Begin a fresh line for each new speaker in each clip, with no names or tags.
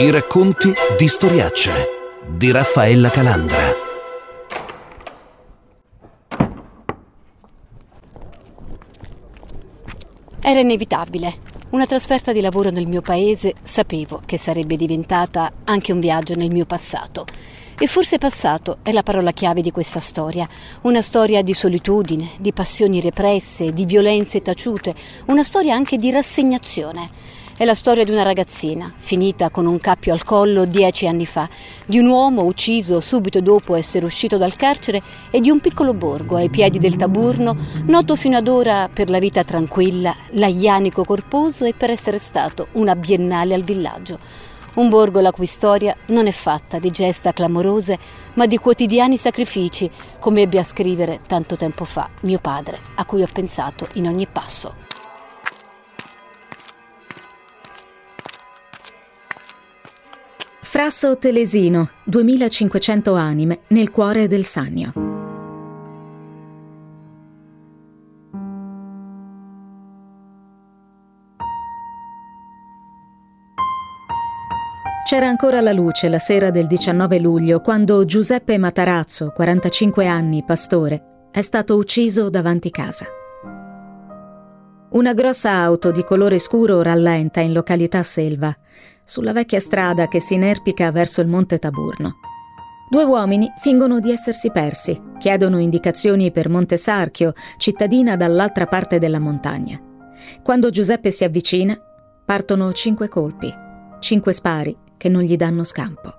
I racconti di Storiacce di Raffaella Calandra.
Era inevitabile. Una trasferta di lavoro nel mio paese sapevo che sarebbe diventata anche un viaggio nel mio passato. E forse passato è la parola chiave di questa storia. Una storia di solitudine, di passioni represse, di violenze taciute, una storia anche di rassegnazione. È la storia di una ragazzina, finita con un cappio al collo dieci anni fa, di un uomo ucciso subito dopo essere uscito dal carcere e di un piccolo borgo ai piedi del Taburno, noto fino ad ora per la vita tranquilla, laianico corposo e per essere stato una biennale al villaggio. Un borgo la cui storia non è fatta di gesta clamorose, ma di quotidiani sacrifici, come ebbe a scrivere tanto tempo fa mio padre, a cui ho pensato in ogni passo.
Frasso Telesino, 2500 anime nel cuore del Sannio. C'era ancora la luce la sera del 19 luglio quando Giuseppe Matarazzo, 45 anni, pastore, è stato ucciso davanti casa. Una grossa auto di colore scuro rallenta in località Selva sulla vecchia strada che si inerpica verso il monte Taburno. Due uomini fingono di essersi persi, chiedono indicazioni per Monte Sarchio, cittadina dall'altra parte della montagna. Quando Giuseppe si avvicina, partono cinque colpi, cinque spari che non gli danno scampo.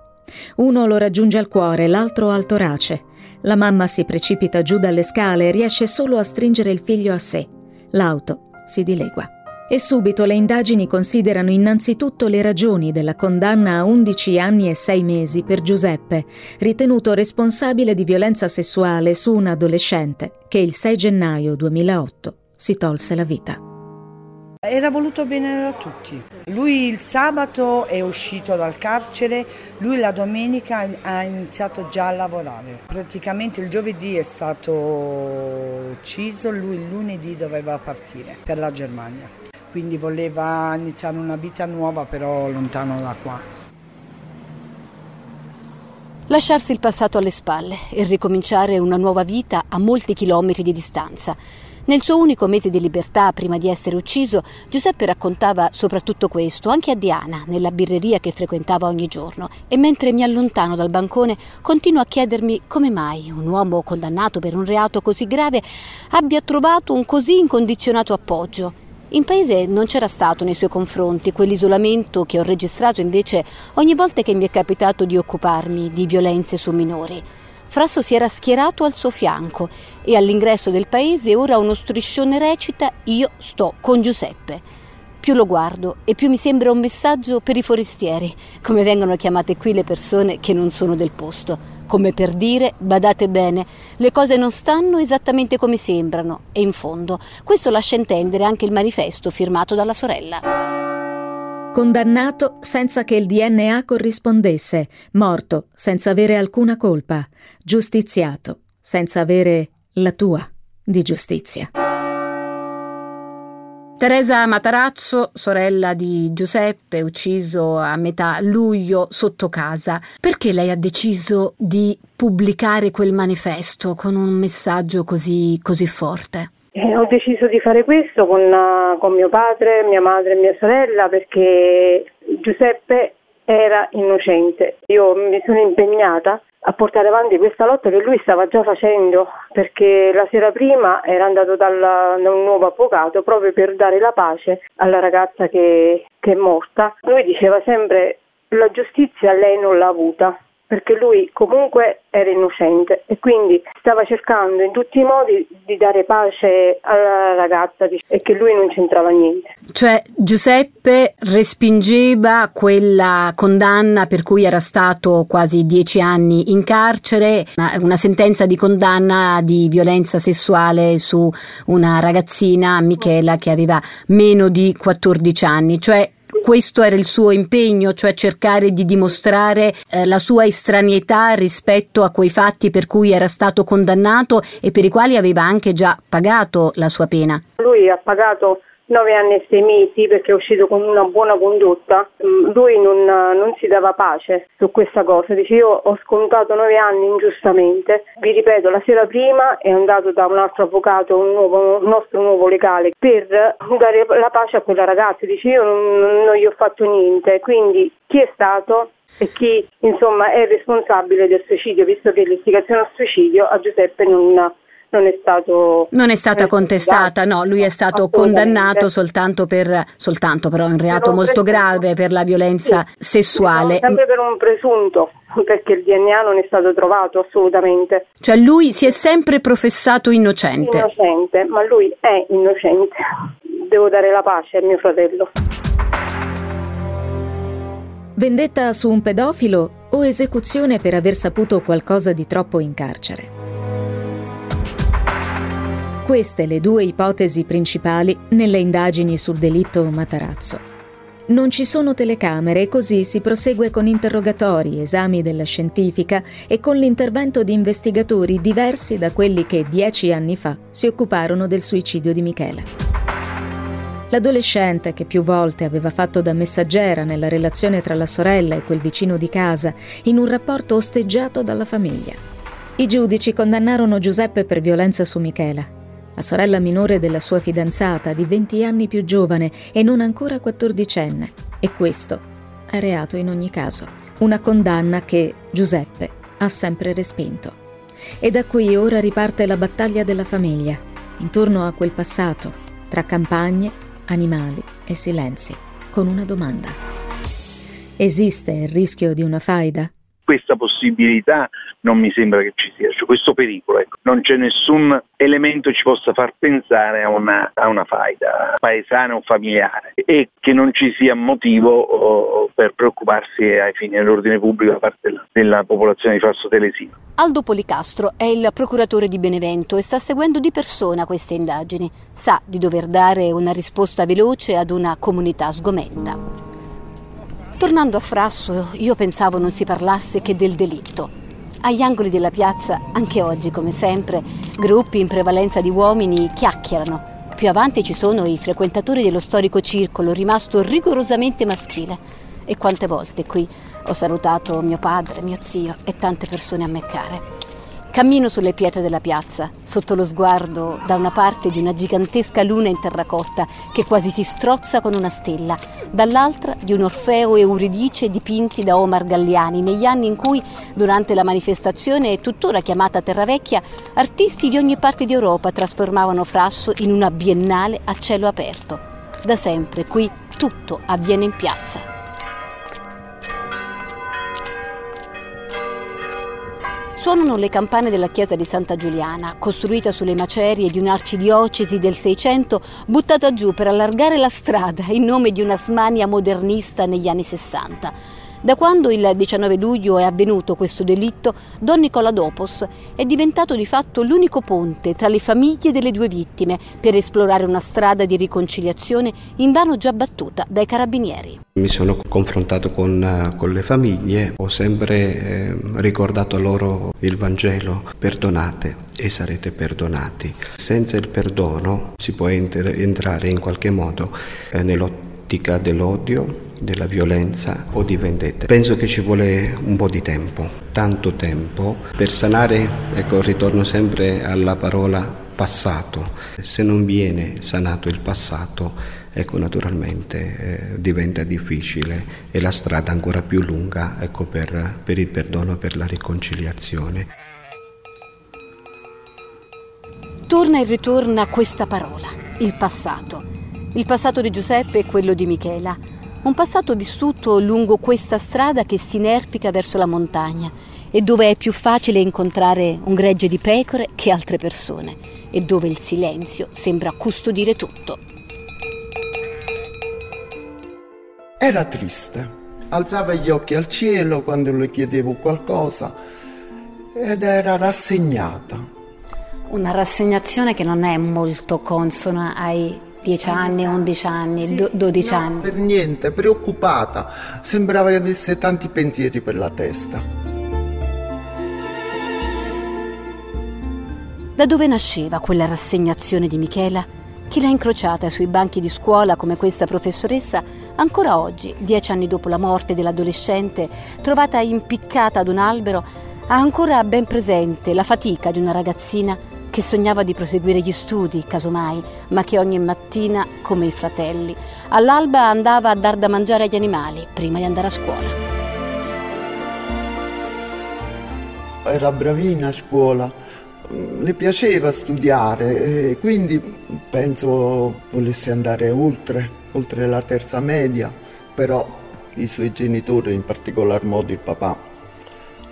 Uno lo raggiunge al cuore, l'altro al torace. La mamma si precipita giù dalle scale e riesce solo a stringere il figlio a sé. L'auto si dilegua e subito le indagini considerano innanzitutto le ragioni della condanna a 11 anni e 6 mesi per Giuseppe, ritenuto responsabile di violenza sessuale su un adolescente che il 6 gennaio 2008 si tolse la vita.
Era voluto bene a tutti. Lui il sabato è uscito dal carcere, lui la domenica ha iniziato già a lavorare. Praticamente il giovedì è stato ucciso, lui il lunedì doveva partire per la Germania quindi voleva iniziare una vita nuova però lontano da qua.
Lasciarsi il passato alle spalle e ricominciare una nuova vita a molti chilometri di distanza. Nel suo unico mese di libertà prima di essere ucciso, Giuseppe raccontava soprattutto questo anche a Diana, nella birreria che frequentava ogni giorno, e mentre mi allontano dal bancone continuo a chiedermi come mai un uomo condannato per un reato così grave abbia trovato un così incondizionato appoggio in paese non c'era stato nei suoi confronti quell'isolamento che ho registrato invece ogni volta che mi è capitato di occuparmi di violenze su minori. Frasso si era schierato al suo fianco e all'ingresso del paese ora uno striscione recita Io sto con Giuseppe. Più lo guardo e più mi sembra un messaggio per i forestieri, come vengono chiamate qui le persone che non sono del posto come per dire, badate bene, le cose non stanno esattamente come sembrano e in fondo questo lascia intendere anche il manifesto firmato dalla sorella.
Condannato senza che il DNA corrispondesse, morto senza avere alcuna colpa, giustiziato senza avere la tua di giustizia.
Teresa Matarazzo, sorella di Giuseppe, ucciso a metà luglio sotto casa. Perché lei ha deciso di pubblicare quel manifesto con un messaggio così, così forte?
Eh, ho deciso di fare questo con, uh, con mio padre, mia madre e mia sorella perché Giuseppe era innocente. Io mi sono impegnata a portare avanti questa lotta che lui stava già facendo perché la sera prima era andato dal, da un nuovo avvocato proprio per dare la pace alla ragazza che, che è morta. Lui diceva sempre la giustizia lei non l'ha avuta perché lui comunque era innocente e quindi stava cercando in tutti i modi di dare pace alla ragazza e che lui non c'entrava niente.
Cioè Giuseppe respingeva quella condanna per cui era stato quasi dieci anni in carcere, una sentenza di condanna di violenza sessuale su una ragazzina, Michela, che aveva meno di 14 anni, cioè questo era il suo impegno, cioè cercare di dimostrare eh, la sua estraneità rispetto a quei fatti per cui era stato condannato e per i quali aveva anche già pagato la sua pena.
Lui ha pagato nove anni e sei mesi perché è uscito con una buona condotta, mm, lui non, non, si dava pace su questa cosa, dice io ho scontato nove anni ingiustamente, vi ripeto la sera prima è andato da un altro avvocato, un, nuovo, un nostro nuovo legale per dare la pace a quella ragazza, dice io non, non gli ho fatto niente, quindi chi è stato e chi insomma è responsabile del suicidio, visto che l'istigazione al suicidio a Giuseppe non, non è stato
non è stata contestata, no, lui è stato condannato soltanto per soltanto però un reato molto grave per la violenza sì. sessuale.
Sempre per un presunto, perché il DNA non è stato trovato assolutamente.
Cioè lui si è sempre professato innocente.
Innocente, ma lui è innocente. Devo dare la pace a mio fratello.
Vendetta su un pedofilo o esecuzione per aver saputo qualcosa di troppo in carcere? Queste le due ipotesi principali nelle indagini sul delitto Matarazzo. Non ci sono telecamere e così si prosegue con interrogatori, esami della scientifica e con l'intervento di investigatori diversi da quelli che dieci anni fa si occuparono del suicidio di Michela. L'adolescente che più volte aveva fatto da messaggera nella relazione tra la sorella e quel vicino di casa, in un rapporto osteggiato dalla famiglia. I giudici condannarono Giuseppe per violenza su Michela la sorella minore della sua fidanzata di 20 anni più giovane e non ancora quattordicenne. E questo è reato in ogni caso, una condanna che Giuseppe ha sempre respinto. E da qui ora riparte la battaglia della famiglia, intorno a quel passato, tra campagne, animali e silenzi, con una domanda. Esiste il rischio di una faida?
Questa possibilità non mi sembra che ci sia, cioè questo pericolo, ecco. non c'è nessun elemento che ci possa far pensare a una, a una faida paesana o familiare e che non ci sia motivo oh, per preoccuparsi ai fini dell'ordine pubblico da parte della, della popolazione di Falso Telesino.
Aldo Policastro è il procuratore di Benevento e sta seguendo di persona queste indagini. Sa di dover dare una risposta veloce ad una comunità sgomenta. Tornando a Frasso, io pensavo non si parlasse che del delitto. Agli angoli della piazza, anche oggi come sempre, gruppi in prevalenza di uomini chiacchierano. Più avanti ci sono i frequentatori dello storico circolo, rimasto rigorosamente maschile. E quante volte qui ho salutato mio padre, mio zio e tante persone a me care. Cammino sulle pietre della piazza, sotto lo sguardo da una parte di una gigantesca luna in terracotta che quasi si strozza con una stella, dall'altra di un Orfeo e Euridice dipinti da Omar Galliani negli anni in cui, durante la manifestazione tuttora chiamata Terravecchia, artisti di ogni parte d'Europa trasformavano Frasso in una biennale a cielo aperto. Da sempre qui tutto avviene in piazza. Suonano le campane della chiesa di Santa Giuliana, costruita sulle macerie di un'arcidiocesi del Seicento, buttata giù per allargare la strada in nome di una smania modernista negli anni Sessanta. Da quando il 19 luglio è avvenuto questo delitto, Don Nicola Dopos è diventato di fatto l'unico ponte tra le famiglie delle due vittime per esplorare una strada di riconciliazione invano già battuta dai carabinieri.
Mi sono confrontato con, eh, con le famiglie, ho sempre eh, ricordato loro il Vangelo, perdonate e sarete perdonati. Senza il perdono si può enter- entrare in qualche modo eh, nell'ottica dell'odio, della violenza o di vendetta. Penso che ci vuole un po' di tempo, tanto tempo, per sanare, ecco, ritorno sempre alla parola passato. Se non viene sanato il passato, ecco, naturalmente eh, diventa difficile e la strada ancora più lunga ecco, per, per il perdono, per la riconciliazione.
Torna e ritorna questa parola, il passato. Il passato di Giuseppe e quello di Michela un passato vissuto lungo questa strada che si inerpica verso la montagna e dove è più facile incontrare un gregge di pecore che altre persone e dove il silenzio sembra custodire tutto.
Era triste, alzava gli occhi al cielo quando le chiedevo qualcosa ed era rassegnata.
Una rassegnazione che non è molto consona ai 10 anni, 11 anni, sì, 12
no,
anni.
Per niente, preoccupata, sembrava che avesse tanti pensieri per la testa.
Da dove nasceva quella rassegnazione di Michela? Chi l'ha incrociata sui banchi di scuola come questa professoressa, ancora oggi, dieci anni dopo la morte dell'adolescente, trovata impiccata ad un albero, ha ancora ben presente la fatica di una ragazzina che sognava di proseguire gli studi, casomai, ma che ogni mattina, come i fratelli, all'alba andava a dar da mangiare agli animali prima di andare a scuola.
Era bravina a scuola, le piaceva studiare e quindi penso volesse andare oltre, oltre la terza media, però i suoi genitori, in particolar modo il papà,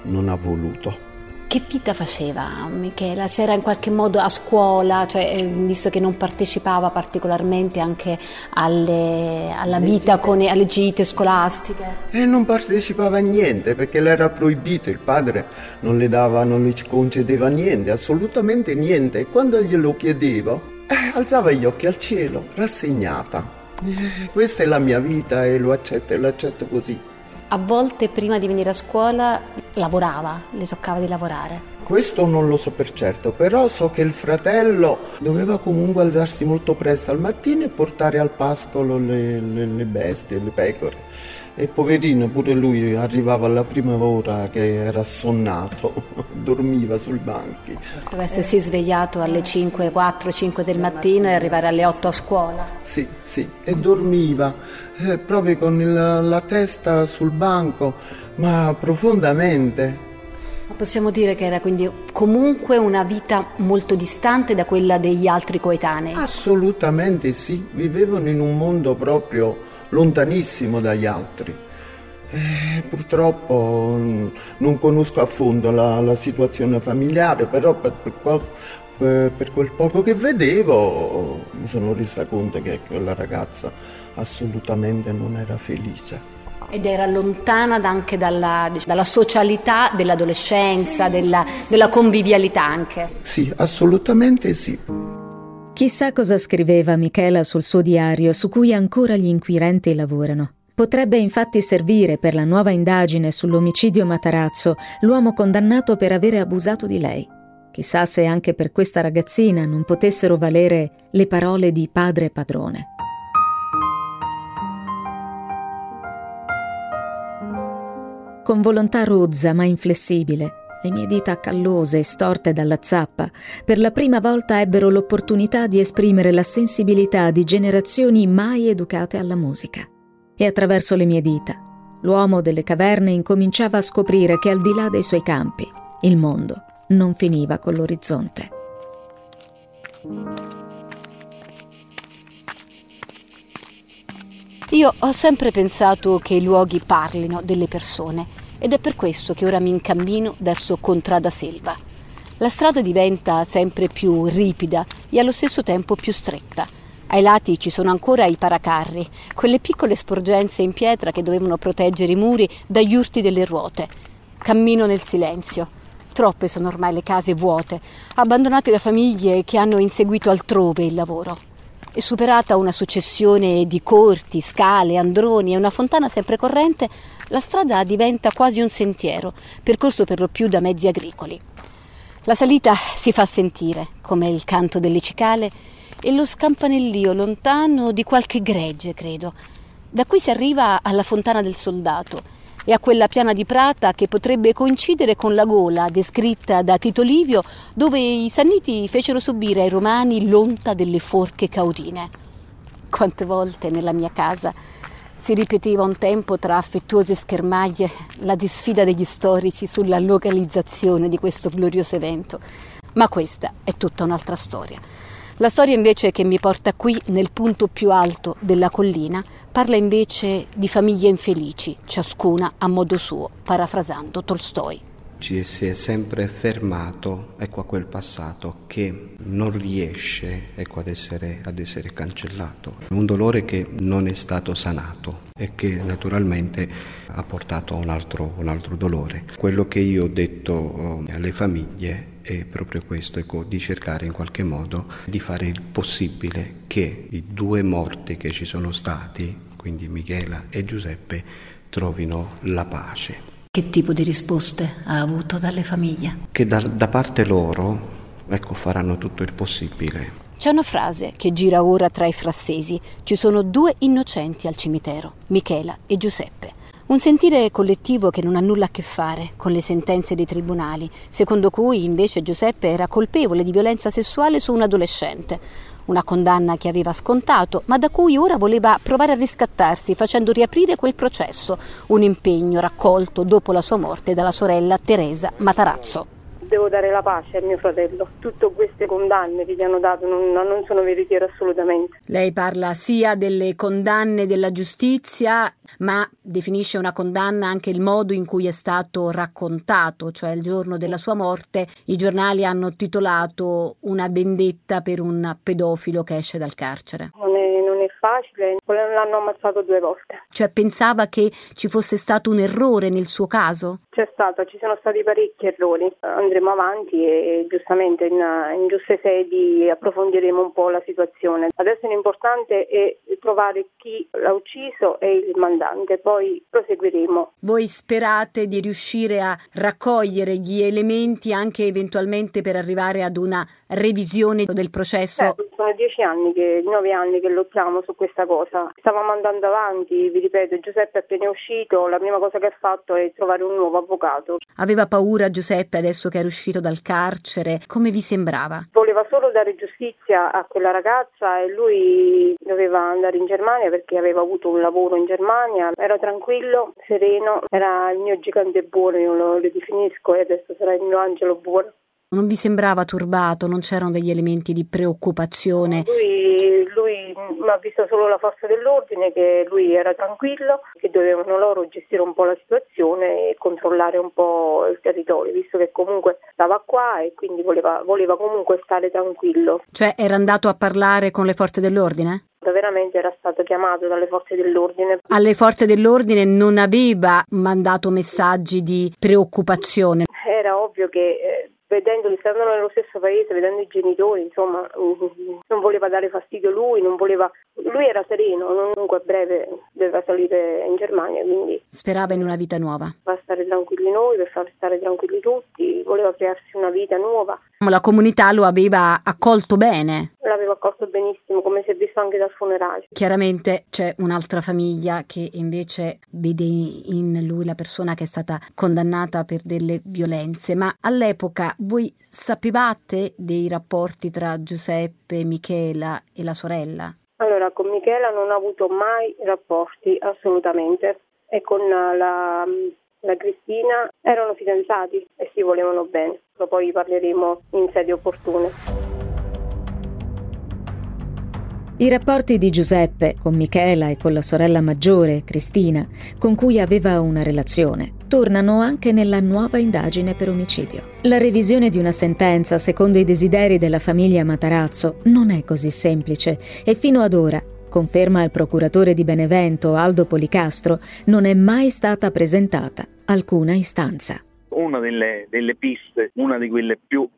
non ha voluto.
Che vita faceva Michela? C'era in qualche modo a scuola, cioè, eh, visto che non partecipava particolarmente anche alle, alla vita, con, alle gite scolastiche?
E non partecipava a niente perché le era proibito, il padre non le dava, non le concedeva niente, assolutamente niente. E quando glielo chiedevo, eh, alzava gli occhi al cielo, rassegnata. Eh, questa è la mia vita e lo accetto e l'accetto così.
A volte prima di venire a scuola lavorava, le toccava di lavorare.
Questo non lo so per certo, però so che il fratello doveva comunque alzarsi molto presto al mattino e portare al pascolo le, le, le bestie, le pecore. E poverino, pure lui arrivava alla prima ora che era assonnato, dormiva sui banchi.
Deve essersi svegliato alle 5, 4, 5 del mattino e arrivare alle 8 a scuola.
Sì, sì, e dormiva eh, proprio con il, la testa sul banco, ma profondamente.
Possiamo dire che era quindi comunque una vita molto distante da quella degli altri coetanei?
Assolutamente sì, vivevano in un mondo proprio lontanissimo dagli altri. Eh, purtroppo non conosco a fondo la, la situazione familiare, però per, per, per, quel poco che vedevo mi sono resa conto che quella ragazza assolutamente non era felice.
Ed era lontana anche dalla, dalla socialità dell'adolescenza, della, della convivialità anche.
Sì, assolutamente sì.
Chissà cosa scriveva Michela sul suo diario su cui ancora gli inquirenti lavorano. Potrebbe infatti servire per la nuova indagine sull'omicidio Matarazzo l'uomo condannato per avere abusato di lei. Chissà se anche per questa ragazzina non potessero valere le parole di padre padrone. Con volontà rozza ma inflessibile, le mie dita callose storte dalla zappa per la prima volta ebbero l'opportunità di esprimere la sensibilità di generazioni mai educate alla musica. E attraverso le mie dita, l'uomo delle caverne incominciava a scoprire che al di là dei suoi campi, il mondo non finiva con l'orizzonte.
Io ho sempre pensato che i luoghi parlino delle persone ed è per questo che ora mi incammino verso Contrada Selva. La strada diventa sempre più ripida e allo stesso tempo più stretta. Ai lati ci sono ancora i paracarri, quelle piccole sporgenze in pietra che dovevano proteggere i muri dagli urti delle ruote. Cammino nel silenzio. Troppe sono ormai le case vuote, abbandonate da famiglie che hanno inseguito altrove il lavoro. E superata una successione di corti, scale, androni e una fontana sempre corrente, la strada diventa quasi un sentiero, percorso per lo più da mezzi agricoli. La salita si fa sentire, come il canto delle cicale e lo scampanellio lontano di qualche gregge, credo. Da qui si arriva alla fontana del soldato e a quella piana di Prata che potrebbe coincidere con la gola descritta da Tito Livio, dove i Sanniti fecero subire ai romani l'onta delle forche caudine. Quante volte nella mia casa si ripeteva un tempo tra affettuose schermaglie la disfida degli storici sulla localizzazione di questo glorioso evento. Ma questa è tutta un'altra storia. La storia invece che mi porta qui, nel punto più alto della collina, parla invece di famiglie infelici, ciascuna a modo suo, parafrasando Tolstoi
ci si è sempre fermato ecco, a quel passato che non riesce ecco, ad, essere, ad, essere, cancellato. Un dolore che non è stato sanato e che naturalmente ha portato a un altro, un altro dolore. Quello che io ho detto oh, alle famiglie è proprio questo, ecco, di cercare in qualche modo di fare il possibile che i due morti che ci sono stati, quindi Michela e Giuseppe, trovino la pace.
Che tipo di risposte ha avuto dalle famiglie?
Che da, da parte loro ecco, faranno tutto il possibile
C'è una frase che gira ora tra i frassesi. Ci sono due innocenti al cimitero, Michela e Giuseppe. Un sentire collettivo che non ha nulla a che fare con le sentenze dei tribunali, secondo cui invece Giuseppe era colpevole di violenza sessuale su un adolescente. Una condanna che aveva scontato, ma da cui ora voleva provare a riscattarsi facendo riaprire quel processo, un impegno raccolto dopo la sua morte dalla sorella Teresa Matarazzo
devo dare la pace a mio fratello. Tutte queste condanne che gli hanno dato non, non sono veritiere assolutamente.
Lei parla sia delle condanne della giustizia, ma definisce una condanna anche il modo in cui è stato raccontato, cioè il giorno della sua morte i giornali hanno titolato una vendetta per un pedofilo che esce dal carcere.
Non è, non è facile, l'hanno ammazzato due volte.
Cioè pensava che ci fosse stato un errore nel suo caso?
C'è stato, ci sono stati parecchi errori. Andremo avanti e giustamente in, in giuste sedi approfondiremo un po' la situazione. Adesso l'importante è trovare chi l'ha ucciso e il mandante, poi proseguiremo.
Voi sperate di riuscire a raccogliere gli elementi anche eventualmente per arrivare ad una revisione del processo?
Certo, sono dieci anni, che, nove anni che lottiamo su questa cosa. Stavamo andando avanti, vi ripeto, Giuseppe è appena uscito, la prima cosa che ha fatto è trovare un nuovo avvocato.
Aveva paura Giuseppe adesso che era uscito dal carcere? Come vi sembrava?
Voleva solo dare giustizia a quella ragazza e lui doveva andare in Germania perché aveva avuto un lavoro in Germania, era tranquillo, sereno, era il mio gigante buono, io lo, lo definisco e adesso sarà il mio angelo buono.
Non vi sembrava turbato? Non c'erano degli elementi di preoccupazione?
Lui, lui mi ha visto solo la forza dell'ordine, che lui era tranquillo, che dovevano loro gestire un po' la situazione e controllare un po' il territorio, visto che comunque stava qua e quindi voleva, voleva comunque stare tranquillo.
Cioè era andato a parlare con le forze dell'ordine?
veramente era stato chiamato dalle forze dell'ordine.
Alle forze dell'ordine non aveva mandato messaggi di preoccupazione.
Era ovvio che eh, vedendoli, stando nello stesso paese, vedendo i genitori, insomma, non voleva dare fastidio lui, non voleva... Lui era sereno, comunque a breve doveva salire in Germania, quindi...
Sperava in una vita nuova.
Per stare tranquilli noi, per far stare tranquilli tutti, voleva crearsi una vita nuova.
La comunità lo aveva accolto bene.
L'aveva accolto benissimo, come si è visto anche dal funerale.
Chiaramente c'è un'altra famiglia che invece vede in lui la persona che è stata condannata per delle violenze, ma all'epoca voi sapevate dei rapporti tra Giuseppe, Michela e la sorella?
Allora, con Michela non ho avuto mai rapporti, assolutamente. E con la, la Cristina erano fidanzati e si volevano bene. Poi parleremo in sedi opportune.
I rapporti di Giuseppe con Michela e con la sorella maggiore, Cristina, con cui aveva una relazione, tornano anche nella nuova indagine per omicidio. La revisione di una sentenza secondo i desideri della famiglia Matarazzo non è così semplice e fino ad ora conferma il procuratore di Benevento Aldo Policastro, non è mai stata presentata alcuna istanza
una delle, delle, piste, una di quelle più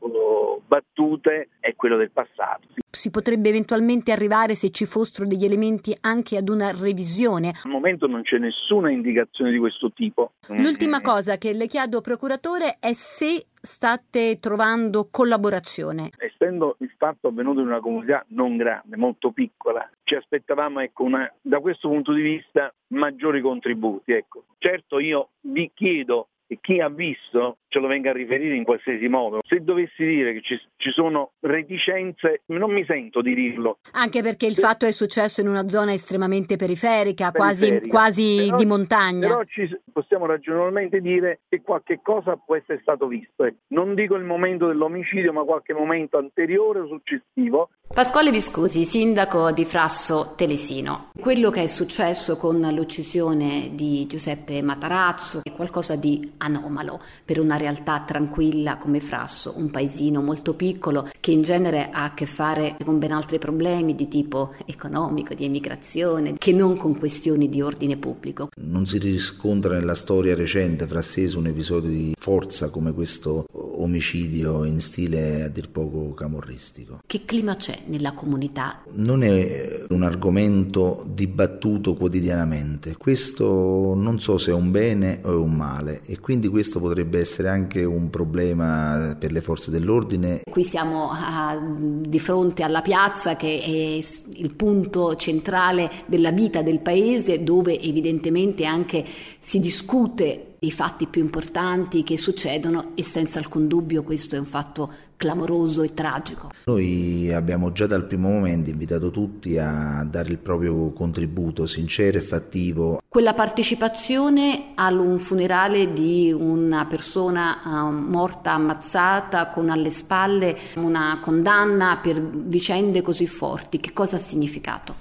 battute, è quello del passato.
Si potrebbe eventualmente arrivare, se ci fossero degli elementi, anche ad una revisione.
Al momento non c'è nessuna indicazione di questo tipo.
L'ultima cosa che le chiedo, procuratore, è se state trovando collaborazione.
Essendo il fatto avvenuto in una comunità non grande, molto piccola, ci aspettavamo ecco, una, da questo punto di vista maggiori contributi. Ecco. Certo io vi chiedo e chi ha visto ce lo venga a riferire in qualsiasi modo. Se dovessi dire che ci, ci sono reticenze, non mi sento di dirlo.
Anche perché il fatto è successo in una zona estremamente periferica, periferica. quasi, quasi però, di montagna.
Però ci possiamo ragionevolmente dire che qualche cosa può essere stato visto. Eh. Non dico il momento dell'omicidio, ma qualche momento anteriore o successivo.
Pasquale Viscosi, sindaco di Frasso Telesino. Quello che è successo con l'uccisione di Giuseppe Matarazzo è qualcosa di anomalo per una realtà tranquilla come Frasso, un paesino molto piccolo che in genere ha a che fare con ben altri problemi di tipo economico, di emigrazione, che non con questioni di ordine pubblico.
Non si riscontra nella storia recente frassese un episodio di forza come questo omicidio in stile a dir poco camorristico.
Che clima c'è nella comunità?
Non è un argomento dibattuto quotidianamente, questo non so se è un bene o è un male e quindi questo potrebbe essere anche un problema per le forze dell'ordine.
Qui siamo a, di fronte alla piazza che è il punto centrale della vita del paese dove evidentemente anche si discute dei fatti più importanti che succedono e senza alcun dubbio questo è un fatto clamoroso e tragico.
Noi abbiamo già dal primo momento invitato tutti a dare il proprio contributo sincero e fattivo.
Quella partecipazione a un funerale di una persona uh, morta ammazzata con alle spalle una condanna per vicende così forti, che cosa ha significato?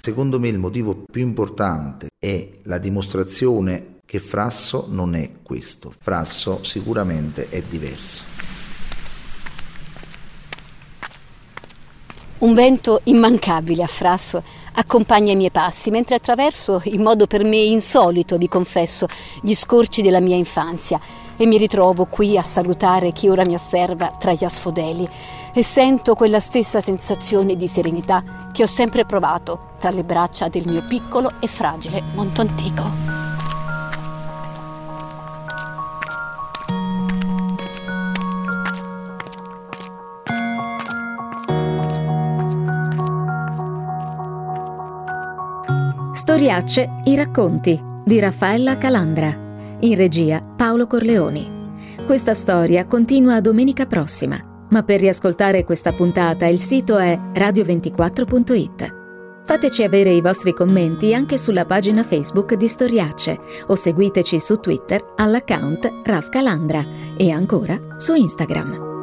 Secondo me il motivo più importante è la dimostrazione che Frasso non è questo, Frasso sicuramente è diverso.
Un vento immancabile a Frasso accompagna i miei passi mentre attraverso, in modo per me insolito, vi confesso, gli scorci della mia infanzia e mi ritrovo qui a salutare chi ora mi osserva tra gli asfodeli e sento quella stessa sensazione di serenità che ho sempre provato tra le braccia del mio piccolo e fragile Montontico.
Storiacce, i racconti di Raffaella Calandra. In regia Paolo Corleoni. Questa storia continua domenica prossima, ma per riascoltare questa puntata il sito è radio24.it. Fateci avere i vostri commenti anche sulla pagina Facebook di Storiacce o seguiteci su Twitter all'account Raf Calandra e ancora su Instagram.